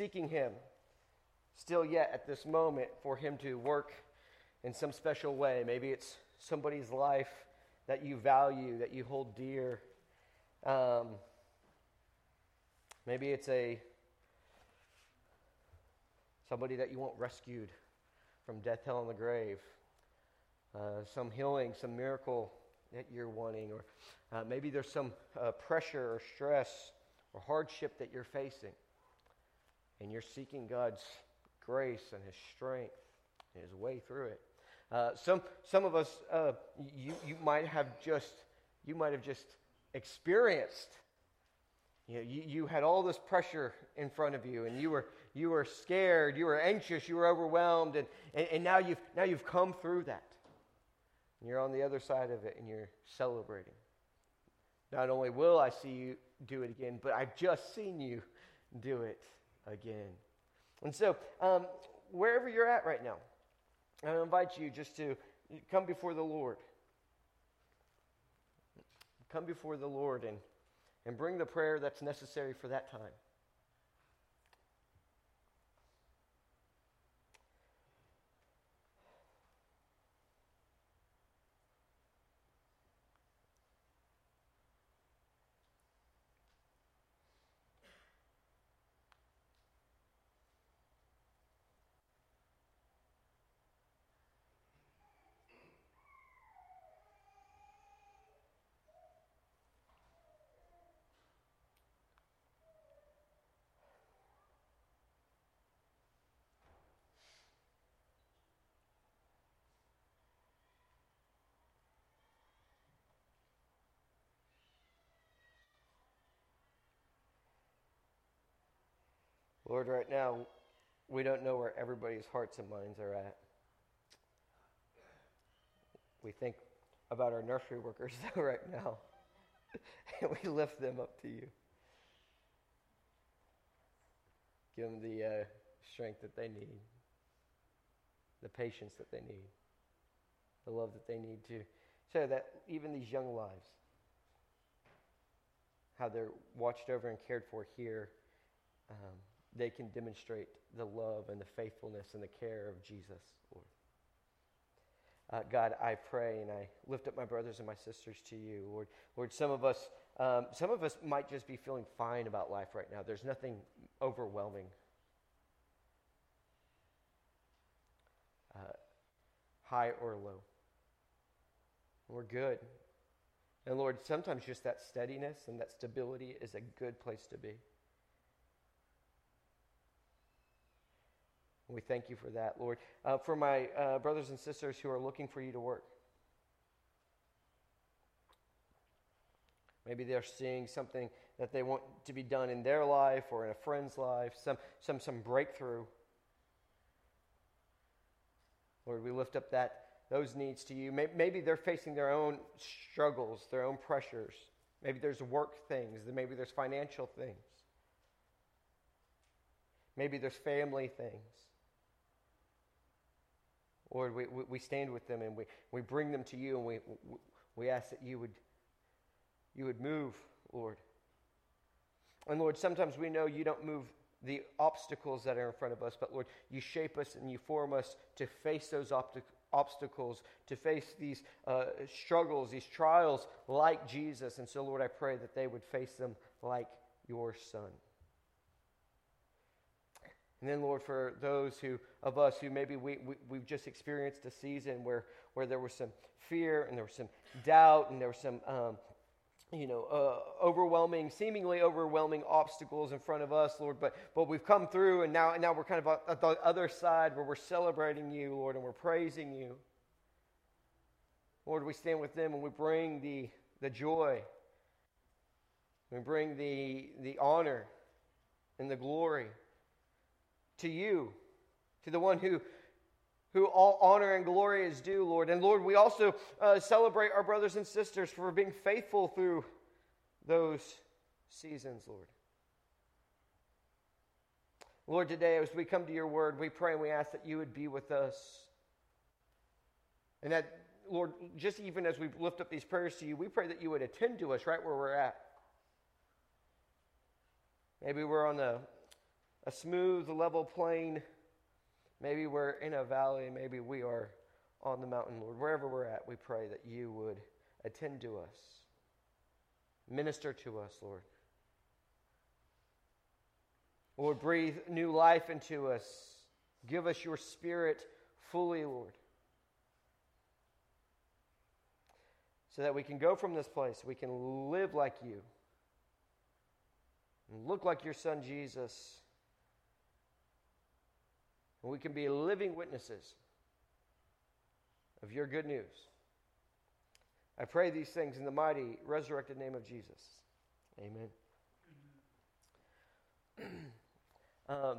seeking Him still yet at this moment for Him to work in some special way. Maybe it's somebody's life that you value, that you hold dear. Um, maybe it's a somebody that you want rescued from death, hell, and the grave. Uh, some healing, some miracle that you're wanting, or uh, maybe there's some uh, pressure or stress or hardship that you're facing, and you're seeking God's grace and His strength His way through it. Uh, some some of us, uh, you you might have just you might have just experienced. You, know, you, you had all this pressure in front of you, and you were you were scared, you were anxious, you were overwhelmed, and, and, and now you've now you've come through that. And you're on the other side of it, and you're celebrating. Not only will I see you do it again, but I've just seen you do it again. And so, um, wherever you're at right now, I invite you just to come before the Lord. Come before the Lord and, and bring the prayer that's necessary for that time. Lord, right now, we don't know where everybody's hearts and minds are at. We think about our nursery workers though, right now, and we lift them up to you. Give them the uh, strength that they need, the patience that they need, the love that they need to, so that even these young lives, how they're watched over and cared for here. Um, they can demonstrate the love and the faithfulness and the care of Jesus, Lord. Uh, God, I pray and I lift up my brothers and my sisters to you, Lord. Lord, some of us, um, some of us might just be feeling fine about life right now. There's nothing overwhelming. Uh, high or low. We're good. And Lord, sometimes just that steadiness and that stability is a good place to be. We thank you for that, Lord. Uh, for my uh, brothers and sisters who are looking for you to work. Maybe they're seeing something that they want to be done in their life or in a friend's life, some, some, some breakthrough. Lord, we lift up that, those needs to you. Maybe they're facing their own struggles, their own pressures. Maybe there's work things, maybe there's financial things. Maybe there's family things. Lord, we, we stand with them and we, we bring them to you and we, we ask that you would, you would move, Lord. And Lord, sometimes we know you don't move the obstacles that are in front of us, but Lord, you shape us and you form us to face those obstacles, to face these uh, struggles, these trials like Jesus. And so, Lord, I pray that they would face them like your Son. And then, Lord, for those who of us who maybe we, we, we've just experienced a season where, where there was some fear and there was some doubt and there was some, um, you know, uh, overwhelming, seemingly overwhelming obstacles in front of us, Lord. But, but we've come through and now, now we're kind of at the other side where we're celebrating you, Lord, and we're praising you. Lord, we stand with them and we bring the, the joy. We bring the, the honor and the glory to you, to the one who, who all honor and glory is due, Lord. And Lord, we also uh, celebrate our brothers and sisters for being faithful through those seasons, Lord. Lord, today as we come to your word, we pray and we ask that you would be with us. And that, Lord, just even as we lift up these prayers to you, we pray that you would attend to us right where we're at. Maybe we're on the a smooth, level plain. Maybe we're in a valley, maybe we are on the mountain, Lord. Wherever we're at, we pray that you would attend to us, minister to us, Lord. Lord, breathe new life into us. Give us your spirit fully, Lord. So that we can go from this place, we can live like you, and look like your son Jesus, and we can be living witnesses of your good news. I pray these things in the mighty, resurrected name of Jesus. Amen. um,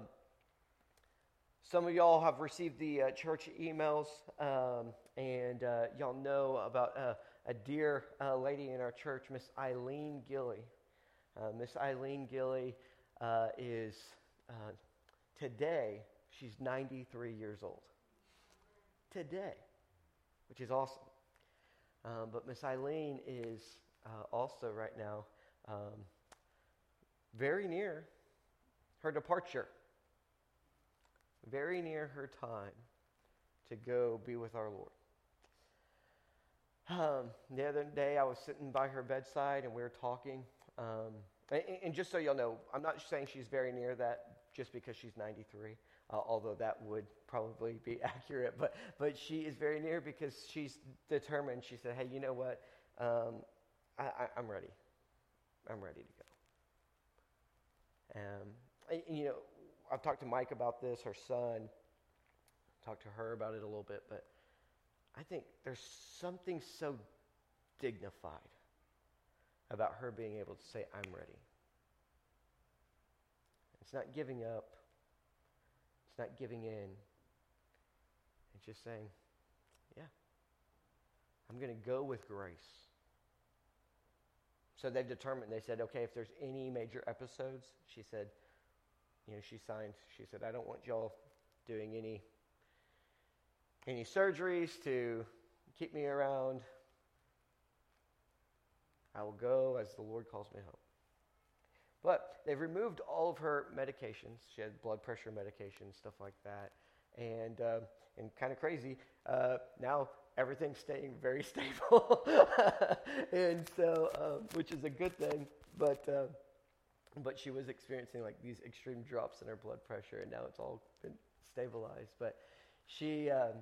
some of y'all have received the uh, church emails, um, and uh, y'all know about uh, a dear uh, lady in our church, Miss Eileen Gilly. Uh, Miss Eileen Gilly uh, is today, she's 93 years old. Today, which is awesome. Um, but Miss Eileen is also right now um, very near her departure, very near her time to go be with our Lord. Um, the other day, I was sitting by her bedside and we were talking. Um, and, and, just so y'all know, I'm not saying she's very near that just because she's 93, uh, although that would probably be accurate. But, but she is very near because she's determined. She said, Hey, you know what? Um, I, I'm ready. I'm ready to go. Um, and, you know, I've talked to Mike about this, her son, talked to her about it a little bit, but I think there's something so dignified about her being able to say, I'm ready. It's not giving up, it's not giving in. It's just saying, yeah, I'm going to go with grace. So they've determined, they said, okay, if there's any major episodes, she said, you know, she signed, she said, I don't want y'all doing any any surgeries to keep me around. I will go as the Lord calls me home. But they've removed all of her medications. She had blood pressure medication, stuff like that. And, uh, and kind of crazy, uh, now everything's staying very stable. and so, um, which is a good thing. But, uh, but she was experiencing like these extreme drops in her blood pressure, and now it's all been stabilized. But she, um,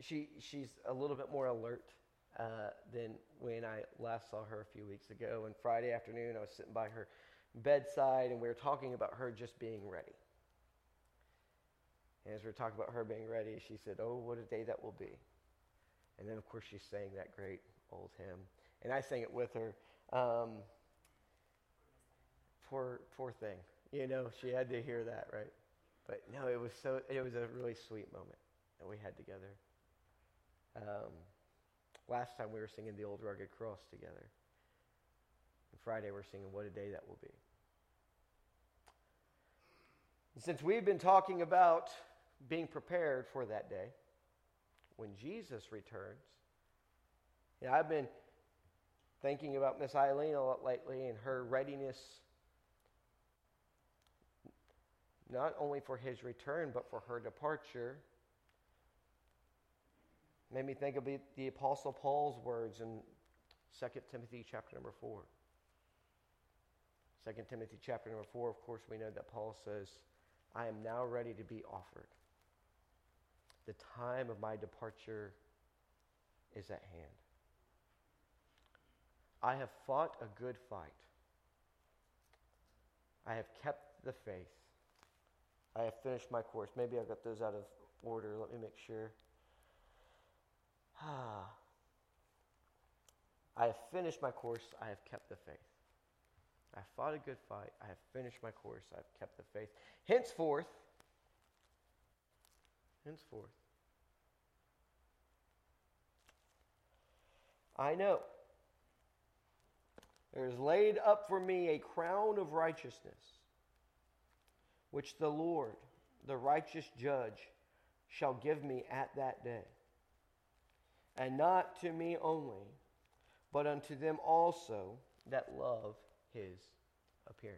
she, she's a little bit more alert uh, than when I last saw her a few weeks ago. And Friday afternoon, I was sitting by her bedside, and we were talking about her just being ready. And as we were talking about her being ready, she said, "Oh, what a day that will be." And then, of course, she sang that great old hymn, and I sang it with her. Um, poor, poor thing. You know, she had to hear that, right? But no, it was so. It was a really sweet moment that we had together. Um, last time we were singing the old rugged cross together. And Friday we're singing What a Day That Will Be. And since we've been talking about being prepared for that day, when Jesus returns, you know, I've been thinking about Miss Eileen a lot lately and her readiness not only for his return, but for her departure. Made me think of the, Apostle Paul's words in 2 Timothy chapter number 4. 2 Timothy chapter number 4, of course, we know that Paul says, I am now ready to be offered. The time of my departure is at hand. I have fought a good fight. I have kept the faith. I have finished my course. Maybe I got those out of order. Let me make sure. I have finished my course. I have kept the faith. I fought a good fight. I have finished my course. I have kept the faith. Henceforth, henceforth, I know there is laid up for me a crown of righteousness, which the Lord, the righteous judge, shall give me at that day and not to me only, but unto them also that love his appearing.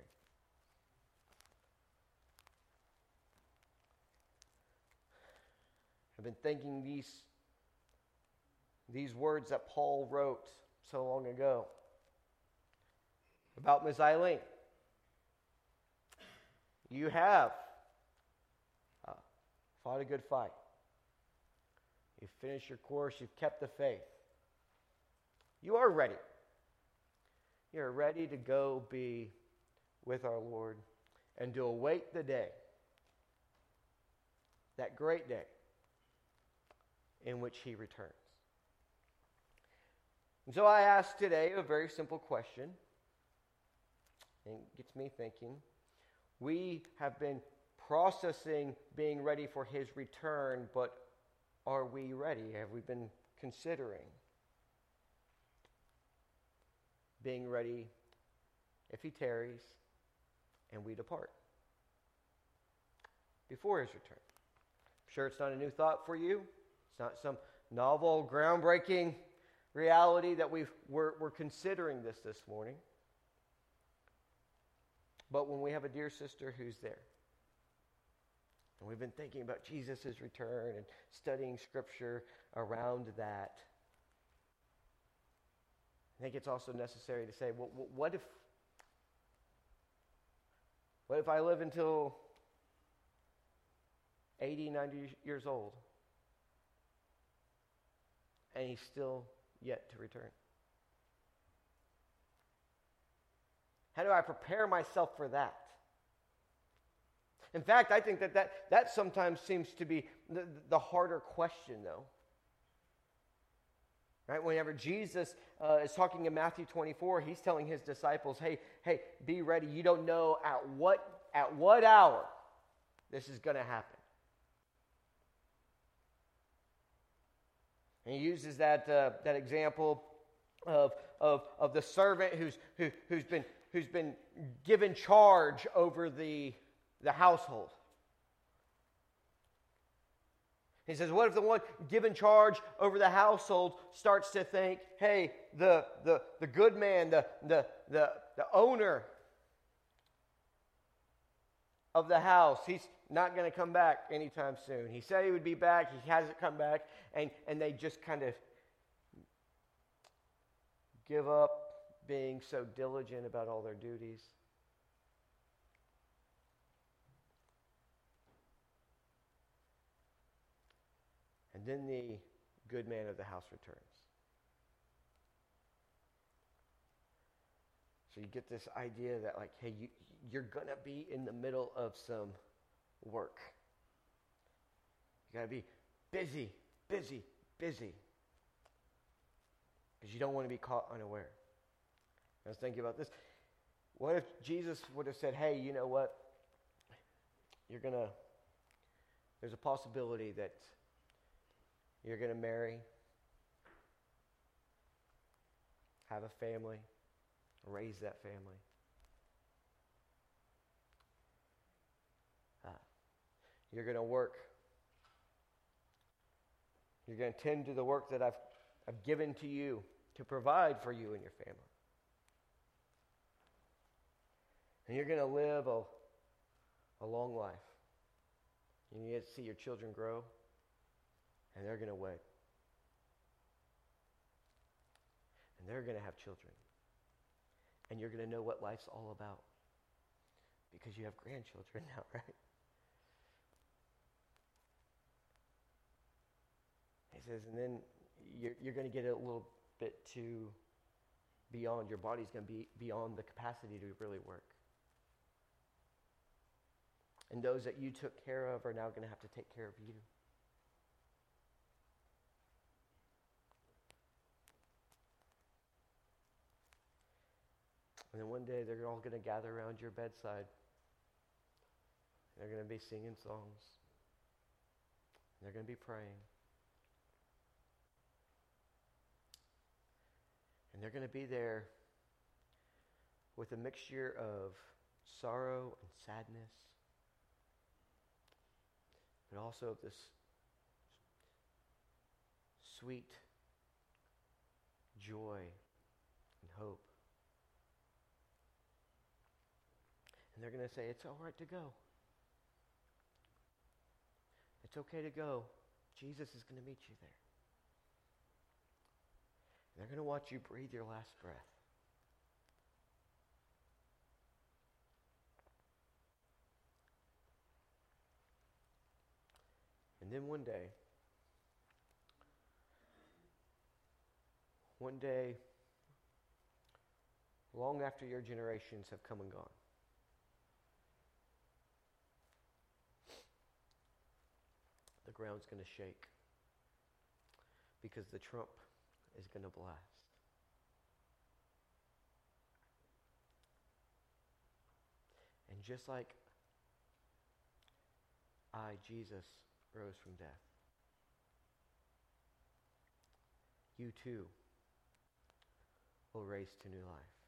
I've been thinking these, these words that Paul wrote so long ago about Ms. Eileen. You have uh, fought a good fight. You've finished your course. You've kept the faith. You are ready. You're ready to go be with our Lord and to await the day, that great day in which He returns. And so I ask today a very simple question, and it gets me thinking. We have been processing being ready for His return, but are we ready? Have we been considering being ready if He tarries and we depart before His return? I'm sure it's not a new thought for you. It's not some novel, groundbreaking reality that we've, we're, we're considering this this morning. But when we have a dear sister who's there, and we've been thinking about Jesus' return and studying scripture around that, I think it's also necessary to say, well, what if, what if I live until 80, 90 years old and he's still yet to return? How do I prepare myself for that? In fact, I think that that, that sometimes seems to be the, the harder question, though. Right? Whenever Jesus uh, is talking in Matthew 24, he's telling his disciples, hey, hey, be ready. You don't know at what, at what hour this is going to happen. And he uses that, uh, that example of, of, of the servant who's, who, who's, been, who's been given charge over the, the household. He says, What if the one given charge over the household starts to think, hey, the, the, the good man, the, the, the, the owner of the house, he's not going to come back anytime soon. He said he would be back, he hasn't come back, and, and they just kind of give up being so diligent about all their duties. And then the good man of the house returns. So you get this idea that, like, hey, you, you're going to be in the middle of some work. You got to be busy, busy, busy. Because you don't want to be caught unaware. I was thinking about this. What if Jesus would have said, hey, you know what? You're going to, there's a possibility that you're going to marry, have a family, raise that family. Uh, you're going to work. You're going to tend to the work that I've, I've given to you to provide for you and your family. And you're going to live a, a long life. You get to see your children grow and they're going to wed. And they're going to have children. And you're going to know what life's all about because you have grandchildren now, right? He says, and then you're, you're going to get a little bit too beyond. Your body's going to be beyond the capacity to really work. And those that you took care of are now going to have to take care of you. And one day they're all going to gather around your bedside. They're going to be singing songs. They're going to be praying. And they're going to be there with a mixture of sorrow and sadness, but also of this sweet joy and hope. And they're going to say, It's all right to go. It's okay to go. Jesus is going to meet you there. They're going to watch you breathe your last breath. And then one day, one day, long after your generations have come and gone, the ground's going to shake because the trump is going to blast. And just like I, Jesus, rose from death, you too will raise to new life.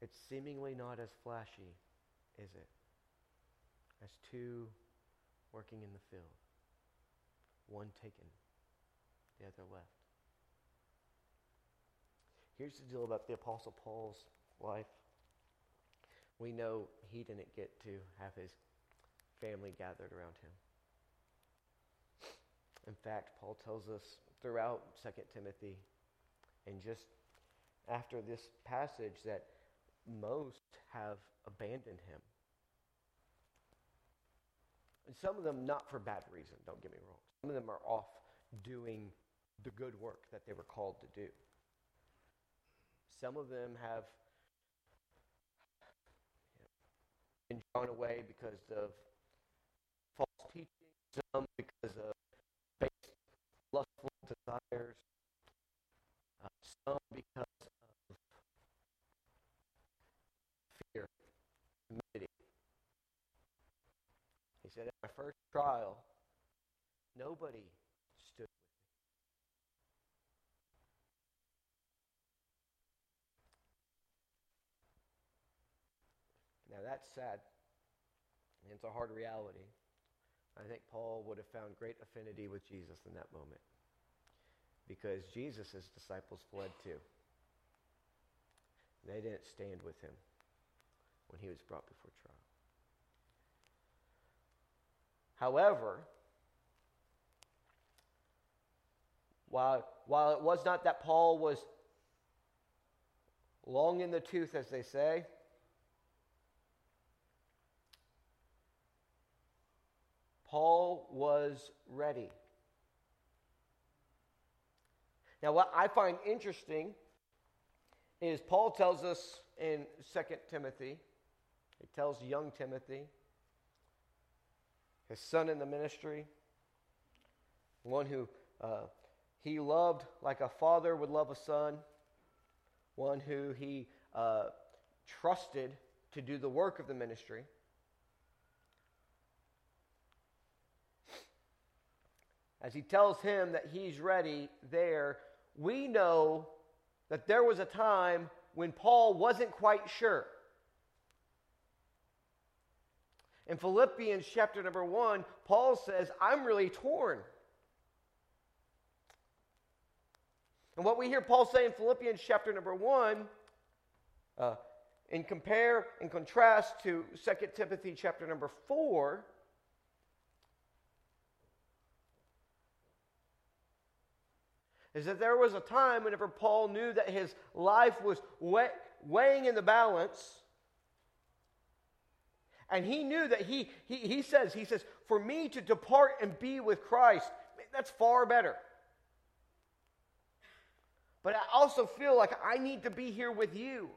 It's seemingly not as flashy, is it? As two working in the field, one taken, the other left. Here's the deal about the Apostle Paul's life. We know he didn't get to have his family gathered around him. In fact, Paul tells us throughout 2 Timothy and just after this passage that most have abandoned him. And some of them not for bad reason, don't get me wrong. Some of them are off doing the good work that they were called to do. Some of them have been drawn away because of false teaching, some because of base lustful desires, uh, some because at my first trial, nobody stood with me. Now that's sad. It's a hard reality. I think Paul would have found great affinity with Jesus in that moment. Because Jesus' disciples fled too. They didn't stand with him when he was brought before trial. However, while, while it was not that Paul was long in the tooth, as they say, Paul was ready. Now, what I find interesting is Paul tells us in 2 Timothy, he tells young Timothy, his son in the ministry, one who uh, he loved like a father would love a son, one who he uh, trusted to do the work of the ministry. As he tells him that he's ready there, we know that there was a time when Paul wasn't quite sure. In Philippians chapter number one, Paul says, I'm really torn. And what we hear Paul say in Philippians chapter number one, uh, in compare and contrast to 2 Timothy chapter number 4, is that there was a time whenever Paul knew that his life was weighing in the balance and he knew that he, he, he says, he says, for me to depart and be with Christ, that's far better. But I also feel like I need to be here with you.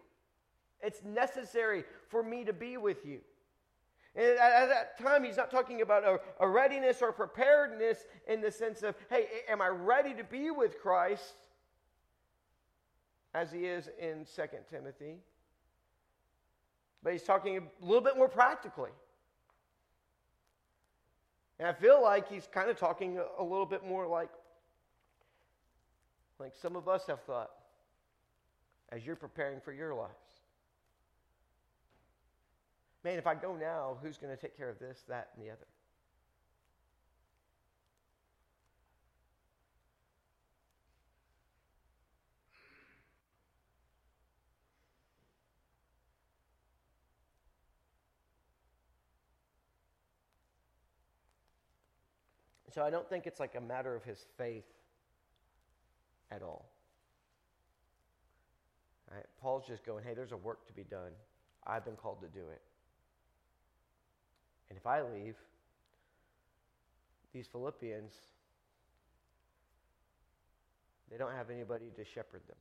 It's necessary for me to be with you. And at, that time, he's not talking about a, a readiness or preparedness in the sense of, hey, am I ready to be with Christ? As he is in 2 Timothy. But he's talking a little bit more practically. And I feel like he's kind of talking a, little bit more like, like some of us have thought as you're preparing for your lives. Man, if I go now, who's going to take care of this, that, and the other? So I don't think it's like a matter of his faith at all. all right, Paul's just going, hey, there's a work to be done. I've been called to do it. And if I leave, these Philippians, they don't have anybody to shepherd them.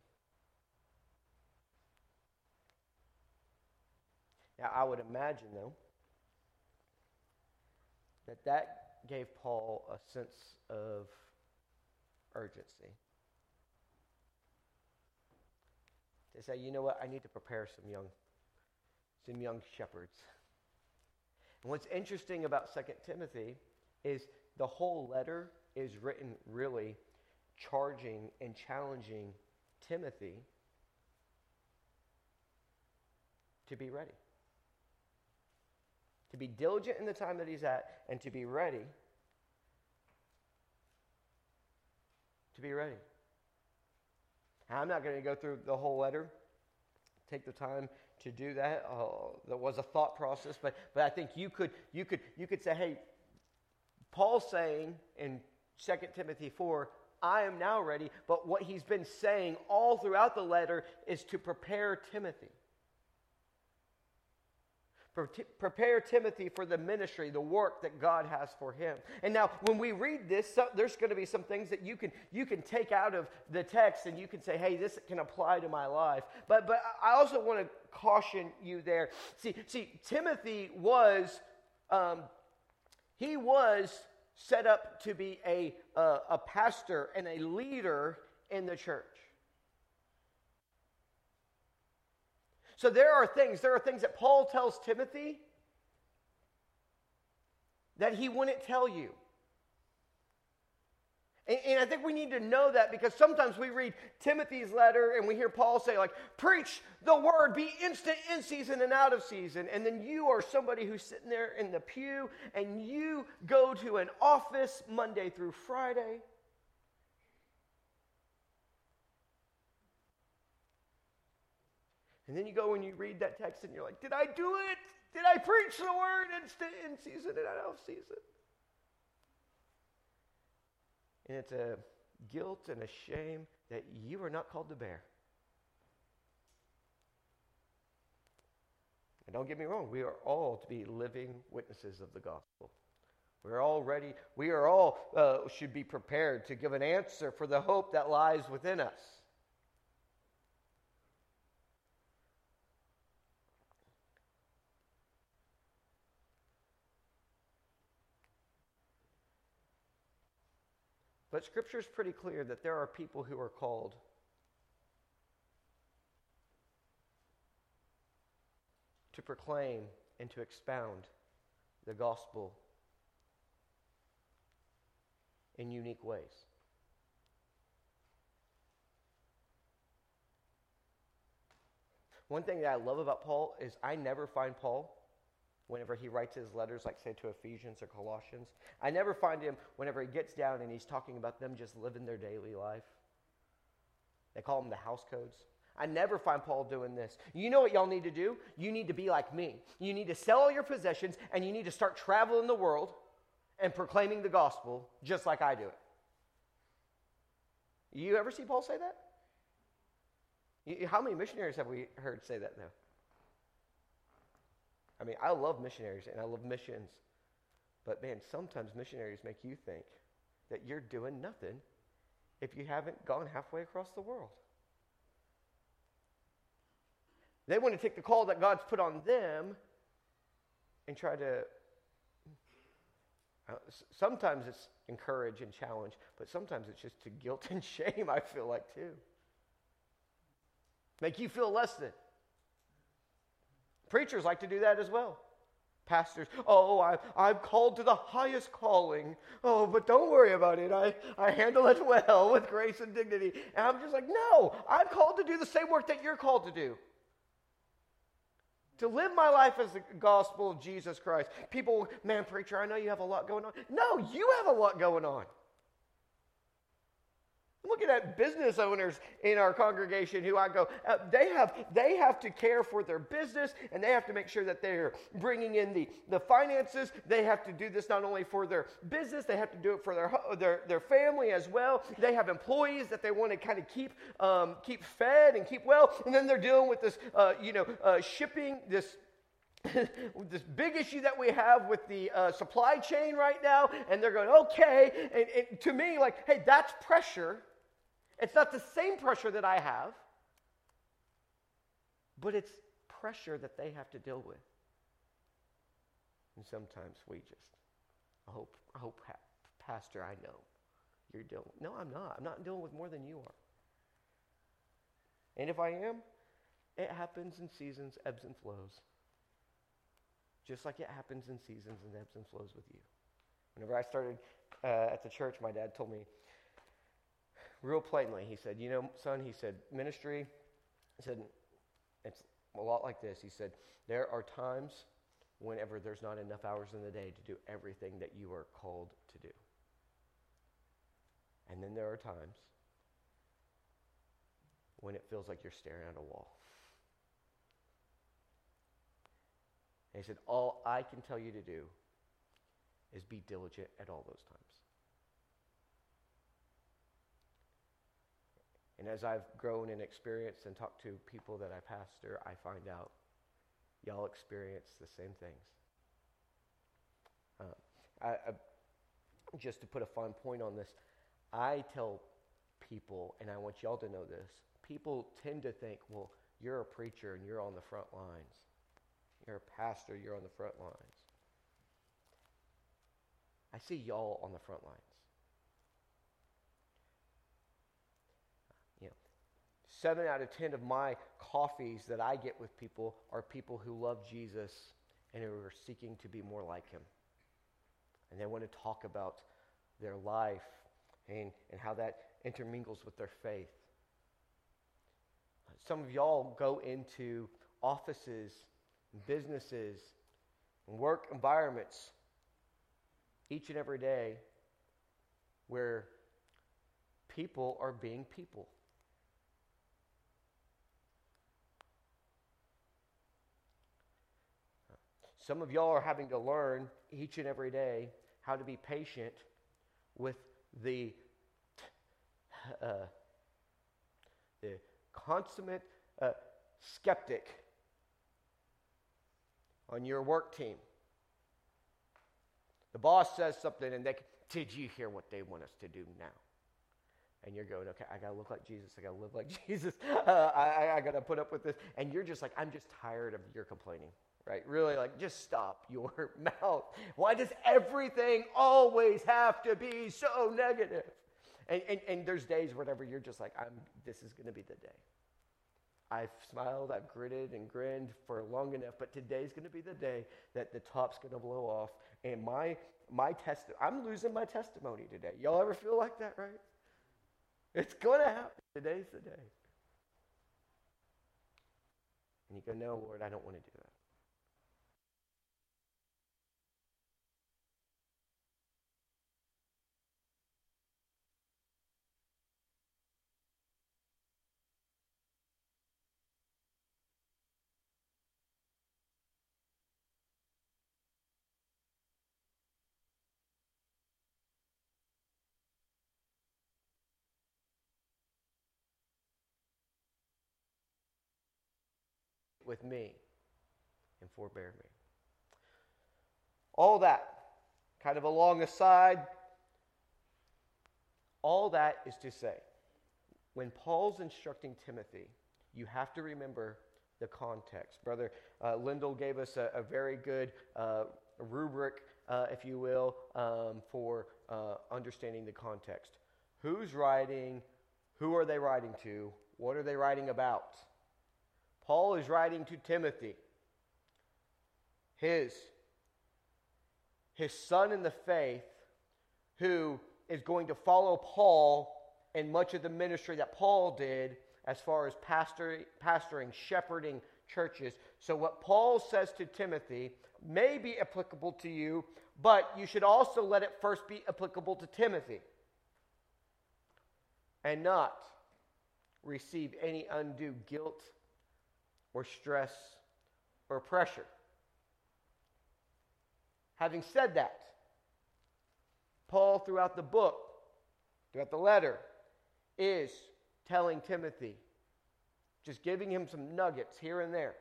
Now, I would imagine, though, that that gave Paul a sense of urgency. To say, you know what, I need to prepare some young, some young shepherds. And what's interesting about Second Timothy is the whole letter is written really charging and challenging Timothy to be ready to be diligent in the time that he's at, and to be ready. To be ready. I'm not going to go through the whole letter. Take the time to do that. Uh, there was a thought process, but, but I think you could, you, could, you could say, hey, Paul's saying in 2 Timothy 4, I am now ready, but what he's been saying all throughout the letter is to prepare Timothy prepare Timothy for the ministry, the work that God has for him. And now, when we read this, so, there's going to be some things that you can you can take out of the text, and you can say, "Hey, this can apply to my life." But but I also want to caution you there. See, see, Timothy was um, he was set up to be a a pastor and a leader in the church. So there are things, there are things that Paul tells Timothy that he wouldn't tell you. And, and, I think we need to know that because sometimes we read Timothy's letter and we hear Paul say, like, preach the word, be instant in season and out of season. And then you are somebody who's sitting there in the pew and you go to an office Monday through Friday And then you go and you read that text and you're like, did I do it? Did I preach the word stay in season and out of season? And it's a guilt and a shame that you are not called to bear. And don't get me wrong, we are all to be living witnesses of the gospel. We're all ready. We are all uh, should be prepared to give an answer for the hope that lies within us. But Scripture is pretty clear that there are people who are called to proclaim and to expound the gospel in unique ways. One thing that I love about Paul is I never find Paul whenever he writes his letters, like say to Ephesians or Colossians. I never find him whenever he gets down and he's talking about them just living their daily life. They call them the house codes. I never find Paul doing this. You know what y'all need to do? You need to be like me. You need to sell all your possessions and you need to start traveling the world and proclaiming the gospel just like I do it. You ever see Paul say that? How many missionaries have we heard say that now? I mean, I love missionaries and I love missions. But man, sometimes missionaries make you think that you're doing nothing if you haven't gone halfway across the world. They want to take the call that God's put on them and try to. Sometimes it's encourage and challenge, but sometimes it's just to guilt and shame, I feel like, too. Make you feel less than. Preachers like to do that as well. Pastors, oh, I, I'm called to the highest calling. Oh, but don't worry about it. I, I handle it well with grace and dignity. And I'm just like, no, I'm called to do the same work that you're called to do. To live my life as the gospel of Jesus Christ. People, man, preacher, I know you have a lot going on. No, you have a lot going on. Looking at business owners in our congregation who I go, uh, they, have, they have to care for their business and they have to make sure that they're bringing in the, the finances. They have to do this not only for their business, they have to do it for their, their, their family as well. They have employees that they want to kind of keep, um, keep fed and keep well. And then they're dealing with this, uh, you know, uh, shipping, this this big issue that we have with the uh, supply chain right now, and they're going, okay. And, and, to me, like, hey, that's pressure. It's not the same pressure that I have, but it's pressure that they have to deal with. And sometimes we just, I hope, I hope, Pastor, I know you're dealing. No, I'm not. I'm not dealing with more than you are. And if I am, it happens in seasons, ebbs and flows. Just like it happens in seasons and ebbs and flows with you. Whenever I started uh, at the church, my dad told me, real plainly. He said, You know, son, he said, ministry, he said, it's a lot like this. He said, There are times whenever there's not enough hours in the day to do everything that you are called to do. And then there are times when it feels like you're staring at a wall. And he said, All I can tell you to do is be diligent at all those times. And as I've grown and experienced and talked to people that I pastor, I find out y'all experience the same things. Uh, I, I, just to put a fine point on this, I tell people, and I want y'all to know this, people tend to think, well, you're a preacher and you're on the front lines. You're a pastor, you're on the front lines. I see y'all on the front lines. Seven out of ten of my coffees that I get with people are people who love Jesus and who are seeking to be more like him. And they want to talk about their life and, and how that intermingles with their faith. Some of y'all go into offices, businesses, work environments each and every day where people are being people. Some of y'all are having to learn each and every day how to be patient with the, uh, the consummate uh, skeptic on your work team. The boss says something, and they, did you hear what they want us to do now? And you're going, okay, I got to look like Jesus. I got to live like Jesus. Uh, I, I got to put up with this. And you're just like, I'm just tired of your complaining right? Really, like, just stop your mouth. Why does everything always have to be so negative? And, and, and there's days, whatever, you're just like, I'm, this is going to be the day. I've smiled, I've gritted and grinned for long enough, but today's going to be the day that the top's going to blow off. And my, my test, I'm losing my testimony today. Y'all ever feel like that, right? It's going to happen. Today's the day. And you go, no, Lord, I don't want to do that. With me and forbear me. All that, kind of along aside, all that is to say, when Paul's instructing Timothy, you have to remember the context. Brother uh, Lindell gave us a, a very good uh, rubric, uh, if you will, um, for uh, understanding the context. Who's writing? Who are they writing to? What are they writing about? Paul is writing to Timothy, his, his son in the faith, who is going to follow Paul in much of the ministry that Paul did as far as pastor, pastoring, shepherding churches. So, what Paul says to Timothy may be applicable to you, but you should also let it first be applicable to Timothy. and not receive any undue guilt or stress or pressure. Having said that, Paul, throughout the book, throughout the letter, is telling Timothy, just giving him some nuggets here and there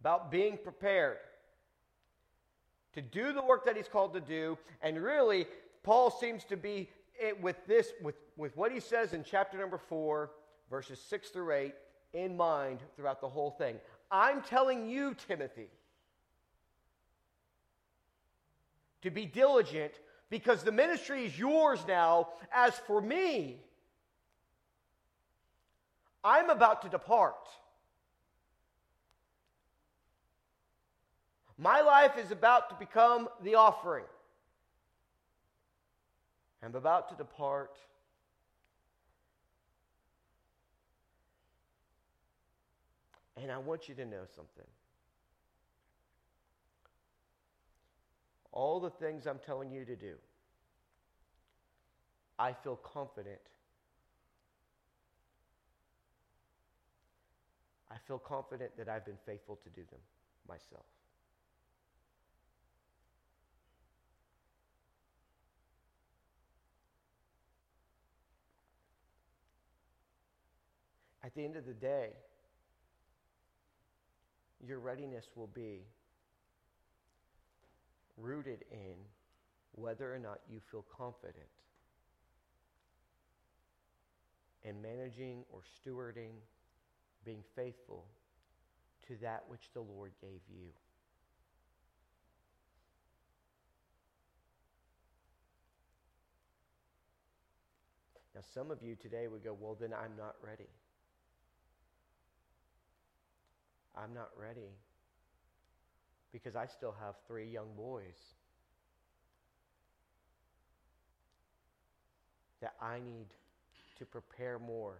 about being prepared to do the work that he's called to do. And really, Paul seems to be it, with this, with, with what he says in chapter number four, verses six through eight, in mind throughout the whole thing. I'm telling you, Timothy, to be diligent because the ministry is yours now. As for me, I'm about to depart. My life is about to become the offering. I'm about to depart. And I want you to know something. All the things I'm telling you to do, I feel confident. I feel confident that I've been faithful to do them myself. At the end of the day, your readiness will be rooted in whether or not you feel confident in managing or stewarding, being faithful to that which the Lord gave you. Now, some of you today would go, Well, then I'm not ready. I'm not ready because I still have three young boys that I need to prepare more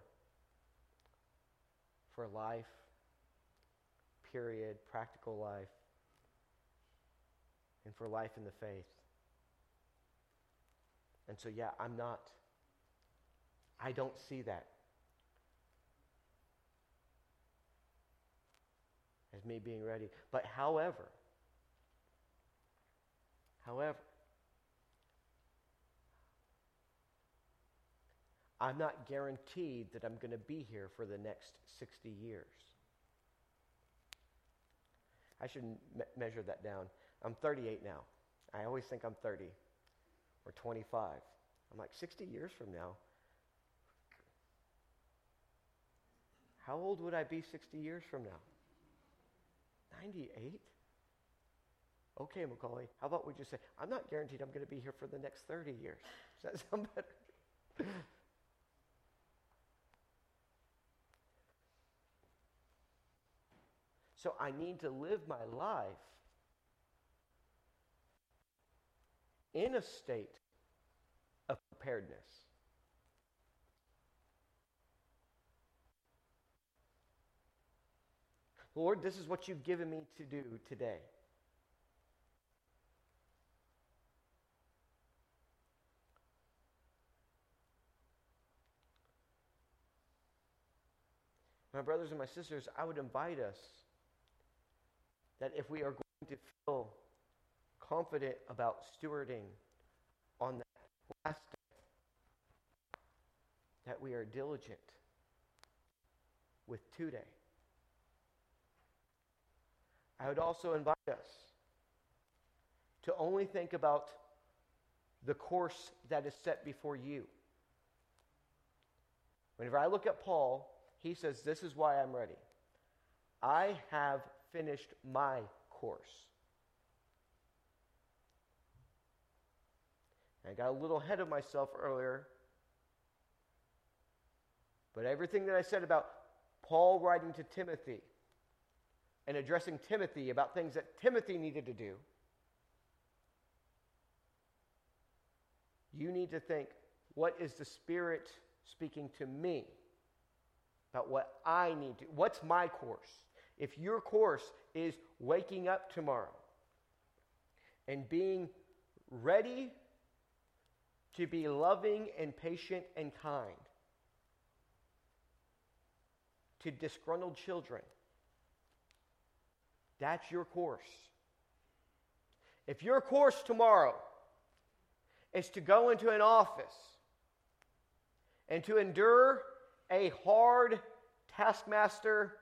for life, period, practical life, and for life in the faith. And so, yeah, I'm not. I don't see that. As me being ready. But however, however, I'm not guaranteed that I'm going to be here for the next 60 years. I should me- measure that down. I'm 38 now. I always think I'm 30 or 25. I'm like, 60 years from now, how old would I be 60 years from now? 98? Okay, Macaulay, how about we just say, I'm not guaranteed I'm going to be here for the next 30 years. Does that sound better? so I need to live my life in a state of preparedness. Lord, this is what you've given me to do today. My brothers and my sisters, I would invite us that if we are going to feel confident about stewarding on that last day, that we are diligent with today. I would also invite us to only think about the course that is set before you. Whenever I look at Paul, he says, This is why I'm ready. I have finished my course. I got a little ahead of myself earlier. But everything that I said about Paul writing to Timothy, and addressing Timothy about things that Timothy needed to do, you need to think what is the Spirit speaking to me about what I need to? What's my course? If your course is waking up tomorrow and being ready to be loving and patient and kind to disgruntled children. That's your course. If your course tomorrow is to go into an office and to endure a hard taskmaster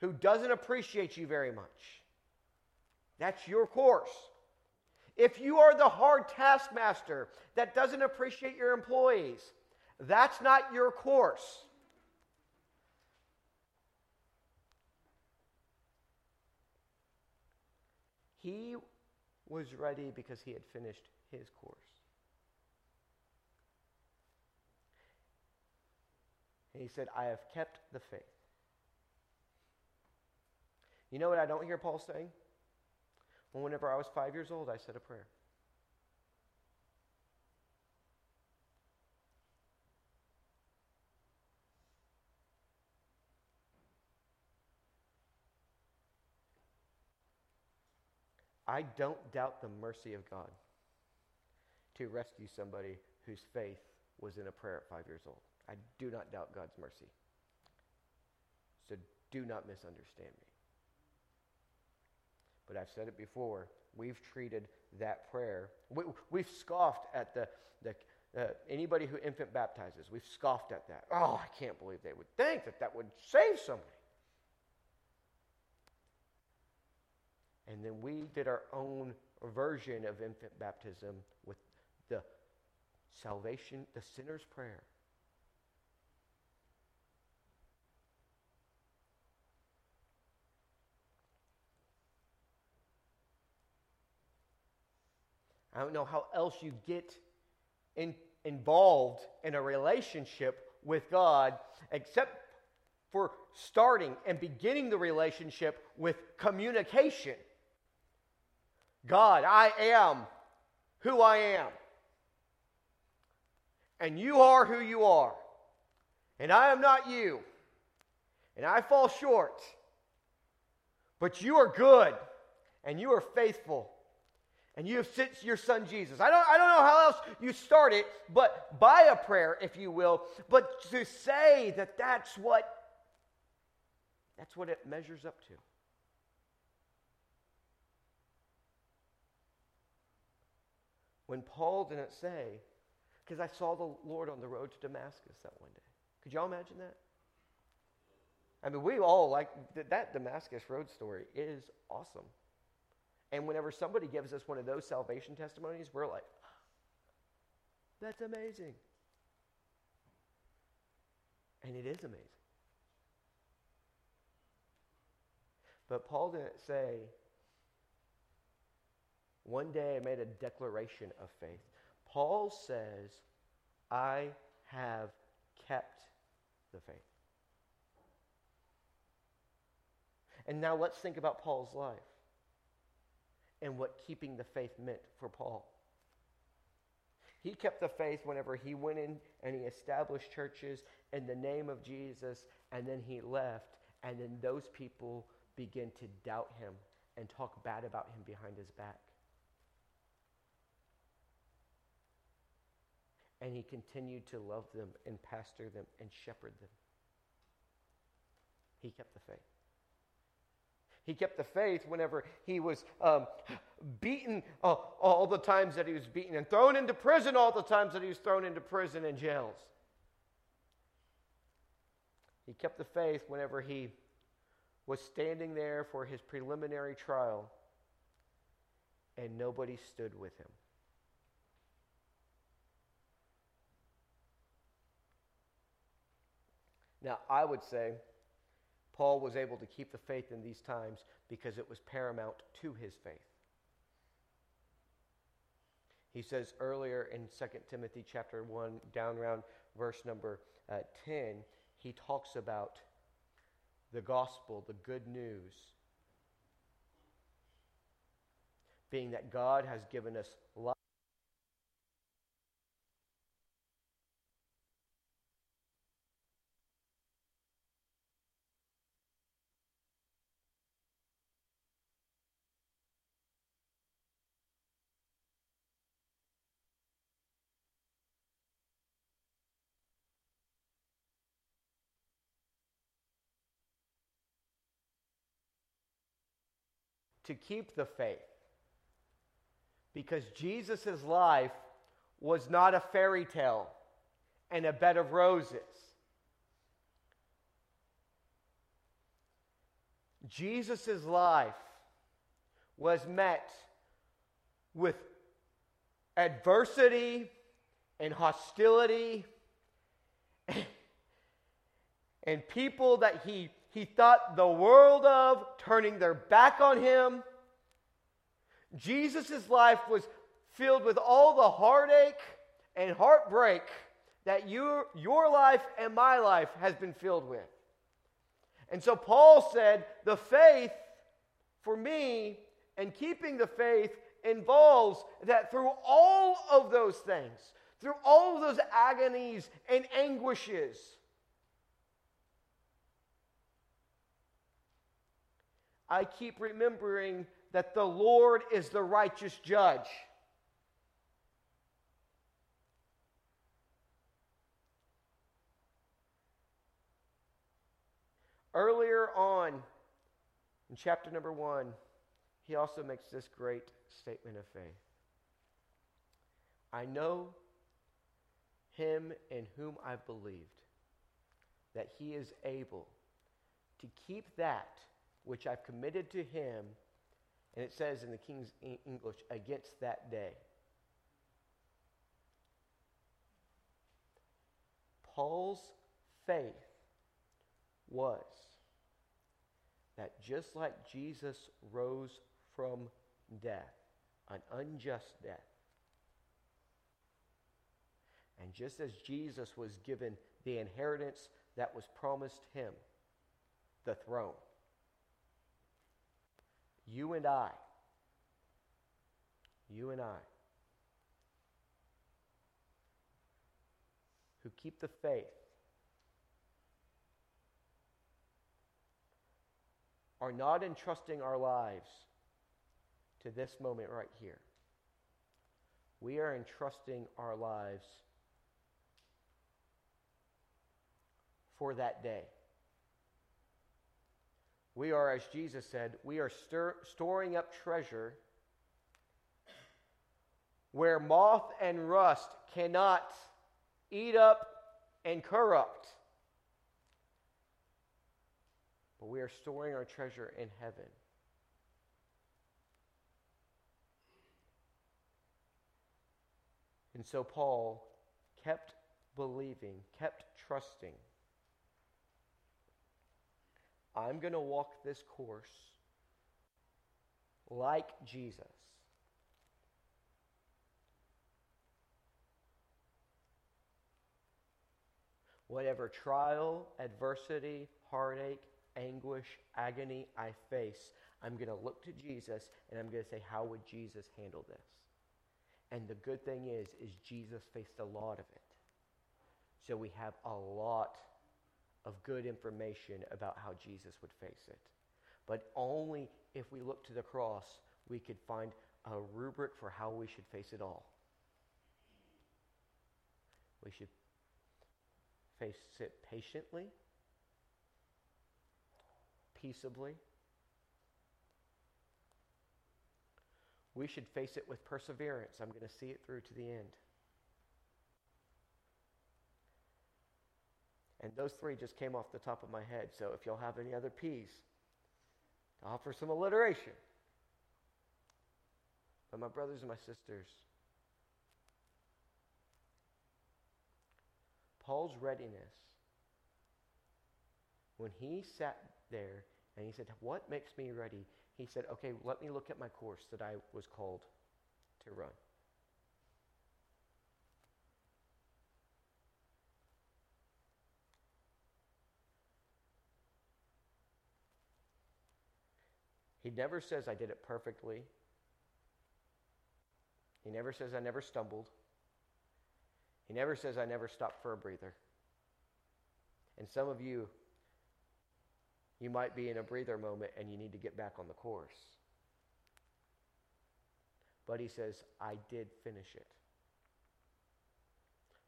who doesn't appreciate you very much, that's your course. If you are the hard taskmaster that doesn't appreciate your employees, that's not your course. He was ready because he had finished his course. And he said, I have kept the faith. You know what I don't hear Paul saying? Well, whenever I was five years old, I said a prayer. I don't doubt the mercy of God to rescue somebody whose faith was in a prayer at five years old. I do not doubt God's mercy. So do not misunderstand me. But I've said it before. We've treated that prayer. We, have scoffed at the, the uh, anybody who infant baptizes. We've scoffed at that. Oh, I can't believe they would think that that would save somebody. And then we did our own version of infant baptism with the salvation, the sinner's prayer. I don't know how else you get in, involved in a relationship with God except for starting and beginning the relationship with communication. God, I am who I am. And you are who you are. And I am not you. And I fall short. But you are good. And you are faithful. And you have sent your son Jesus. I don't, I don't know how else you start it, but by a prayer, if you will. But to say that that's what that's what it measures up to. When Paul didn't say, because I saw the Lord on the road to Damascus that one day. Could y'all imagine that? I mean, we all like that Damascus road story is awesome. And whenever somebody gives us one of those salvation testimonies, we're like, that's amazing. And it is amazing. But Paul didn't say, one day I made a declaration of faith. Paul says, I have kept the faith. And now let's think about Paul's life and what keeping the faith meant for Paul. He kept the faith whenever he went in and he established churches in the name of Jesus, and then he left, and then those people begin to doubt him and talk bad about him behind his back. And he continued to love them and pastor them and shepherd them. He kept the faith. He kept the faith whenever he was um, beaten uh, all the times that he was beaten and thrown into prison all the times that he was thrown into prison and jails. He kept the faith whenever he was standing there for his preliminary trial and nobody stood with him. Now, I would say Paul was able to keep the faith in these times because it was paramount to his faith. He says earlier in 2 Timothy chapter 1, down around verse number uh, 10, he talks about the gospel, the good news, being that God has given us life. To keep the faith. Because Jesus' life was not a fairy tale and a bed of roses. Jesus' life was met with adversity and hostility and people that he, he thought the world of turning their back on him. Jesus' life was filled with all the heartache and heartbreak that you, your life and my life has been filled with. And so Paul said, the faith for me and keeping the faith involves that through all of those things, through all of those agonies and anguishes, I keep remembering that the Lord is the righteous judge. Earlier on in chapter number one, he also makes this great statement of faith I know him in whom I've believed, that he is able to keep that which I've committed to him, and it says in the King's English, against that day. Paul's faith was that just like Jesus rose from death, an unjust death, and just as Jesus was given the inheritance that was promised him, the throne, you and I, you and I, who keep the faith, are not entrusting our lives to this moment right here. We are entrusting our lives for that day. We are, as Jesus said, we are stir- storing up treasure where moth and rust cannot eat up and corrupt. But we are storing our treasure in heaven. And so Paul kept believing, kept trusting. I'm going to walk this course like Jesus. Whatever trial, adversity, heartache, anguish, agony I face, I'm going to look to Jesus and I'm going to say, how would Jesus handle this? And the good thing is, is Jesus faced a lot of it. So we have a lot of good information about how Jesus would face it. But only if we look to the cross, we could find a rubric for how we should face it all. We should face it patiently, peaceably. We should face it with perseverance. I'm going to see it through to the end. And those three just came off the top of my head. So if y'all have any other P's, to offer some alliteration. But my brothers and my sisters, Paul's readiness, when he sat there and he said, What makes me ready? He said, Okay, let me look at my course that I was called to run. He never says, I did it perfectly. He never says, I never stumbled. He never says, I never stopped for a breather. And some of you, you might be in a breather moment and you need to get back on the course. But he says, I did finish it.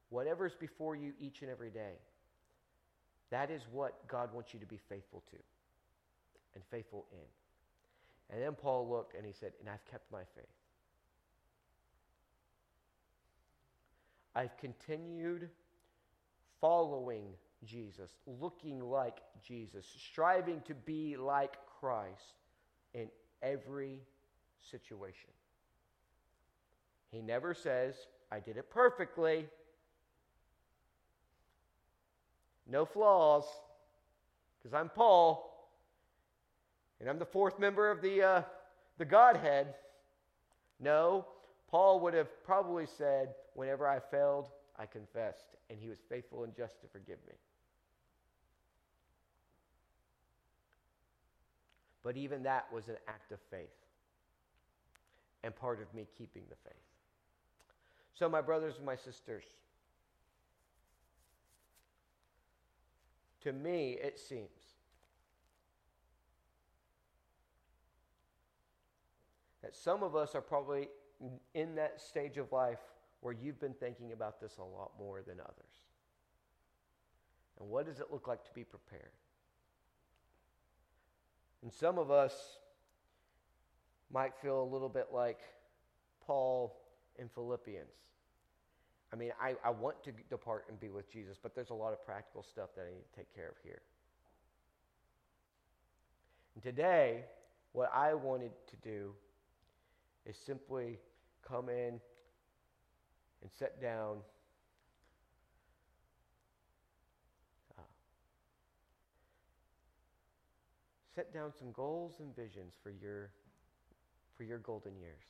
Whatever's before you each and every day, that is what God wants you to be faithful to and faithful in. And then Paul looked and he said, And I've kept my faith. I've continued following Jesus, looking like Jesus, striving to be like Christ in every situation. He never says, I did it perfectly. No flaws, because I'm Paul, and I'm the fourth member of the, uh, the Godhead. No, Paul would have probably said, Whenever I failed, I confessed, and he was faithful and just to forgive me. But even that was an act of faith and part of me keeping the faith. So, my brothers and my sisters, to me, it seems that some of us are probably in that stage of life where you've been thinking about this a lot more than others. And what does it look like to be prepared? And some of us might feel a little bit like Paul in Philippians. I mean, I, I want to depart and be with Jesus, but there's a lot of practical stuff that I need to take care of here. And today, what I wanted to do is simply come in and sit down. Uh, set down some goals and visions for your for your golden years.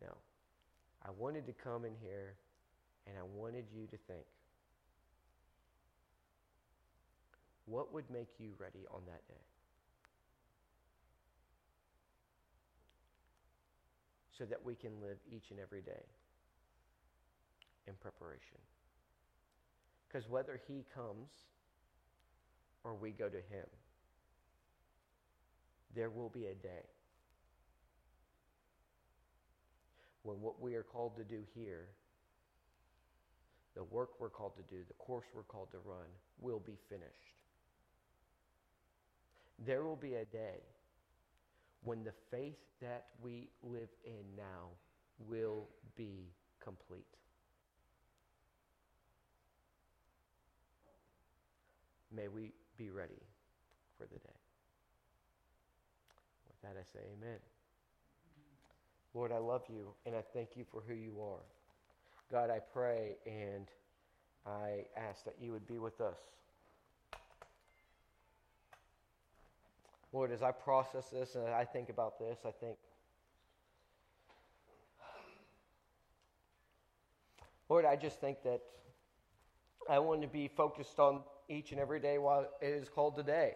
Now, I wanted to come in here and I wanted you to think what would make you ready on that day? So that we can live each and every day in preparation. Because whether He comes or we go to Him, there will be a day when what we are called to do here, the work we're called to do, the course we're called to run, will be finished. There will be a day when the faith that we live in now will be complete. May we be ready for the day. With that, I say amen. Lord, I love you and I thank you for who you are. God, I pray and I ask that you would be with us. Lord, as I process this and I think about this, I think, Lord, I just think that I want to be focused on each and every day while it is called today.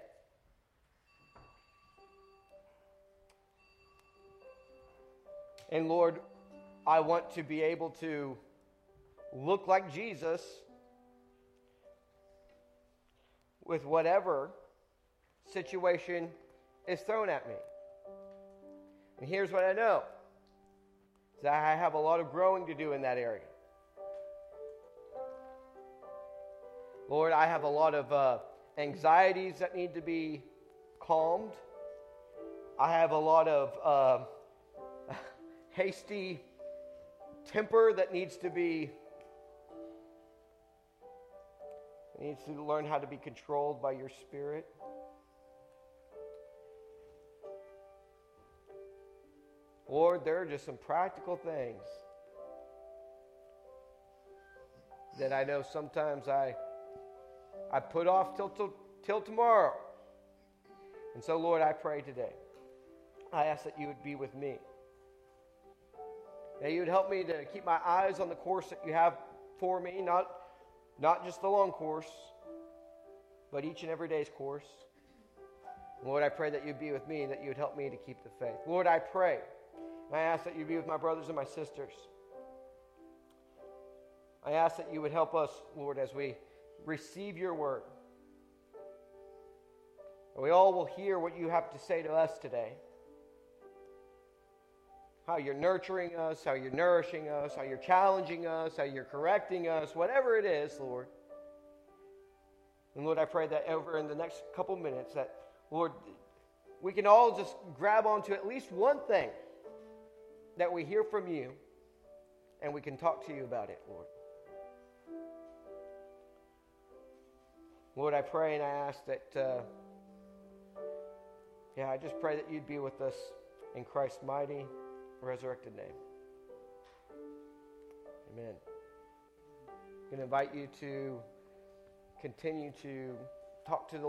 And Lord, I want to be able to look like Jesus with whatever situation is thrown at me. And here's what I know that I have a lot of growing to do in that area. Lord, I have a lot of uh, anxieties that need to be calmed. I have a lot of uh, hasty temper that needs to be needs to learn how to be controlled by your spirit. Lord, there are just some practical things that I know sometimes I, I put off till, till, till tomorrow. And so, Lord, I pray today. I ask that you would be with me. That you would help me to keep my eyes on the course that you have for me, not, not just the long course, but each and every day's course. Lord, I pray that you'd be with me and that you would help me to keep the faith. Lord, I pray I ask that you be with my brothers and my sisters. I ask that you would help us, Lord, as we receive your word. we all will hear what you have to say to us today. How you're nurturing us, how you're nourishing us, how you're challenging us, how you're correcting us, whatever it is, Lord. And Lord, I pray that over in the next couple minutes that, Lord, we can all just grab onto at least one thing that we hear from you and we can talk to you about it, Lord. Lord, I pray and I ask that, uh, yeah, I just pray that you'd be with us in Christ's mighty, resurrected name. Amen. I'm going to invite you to continue to talk to the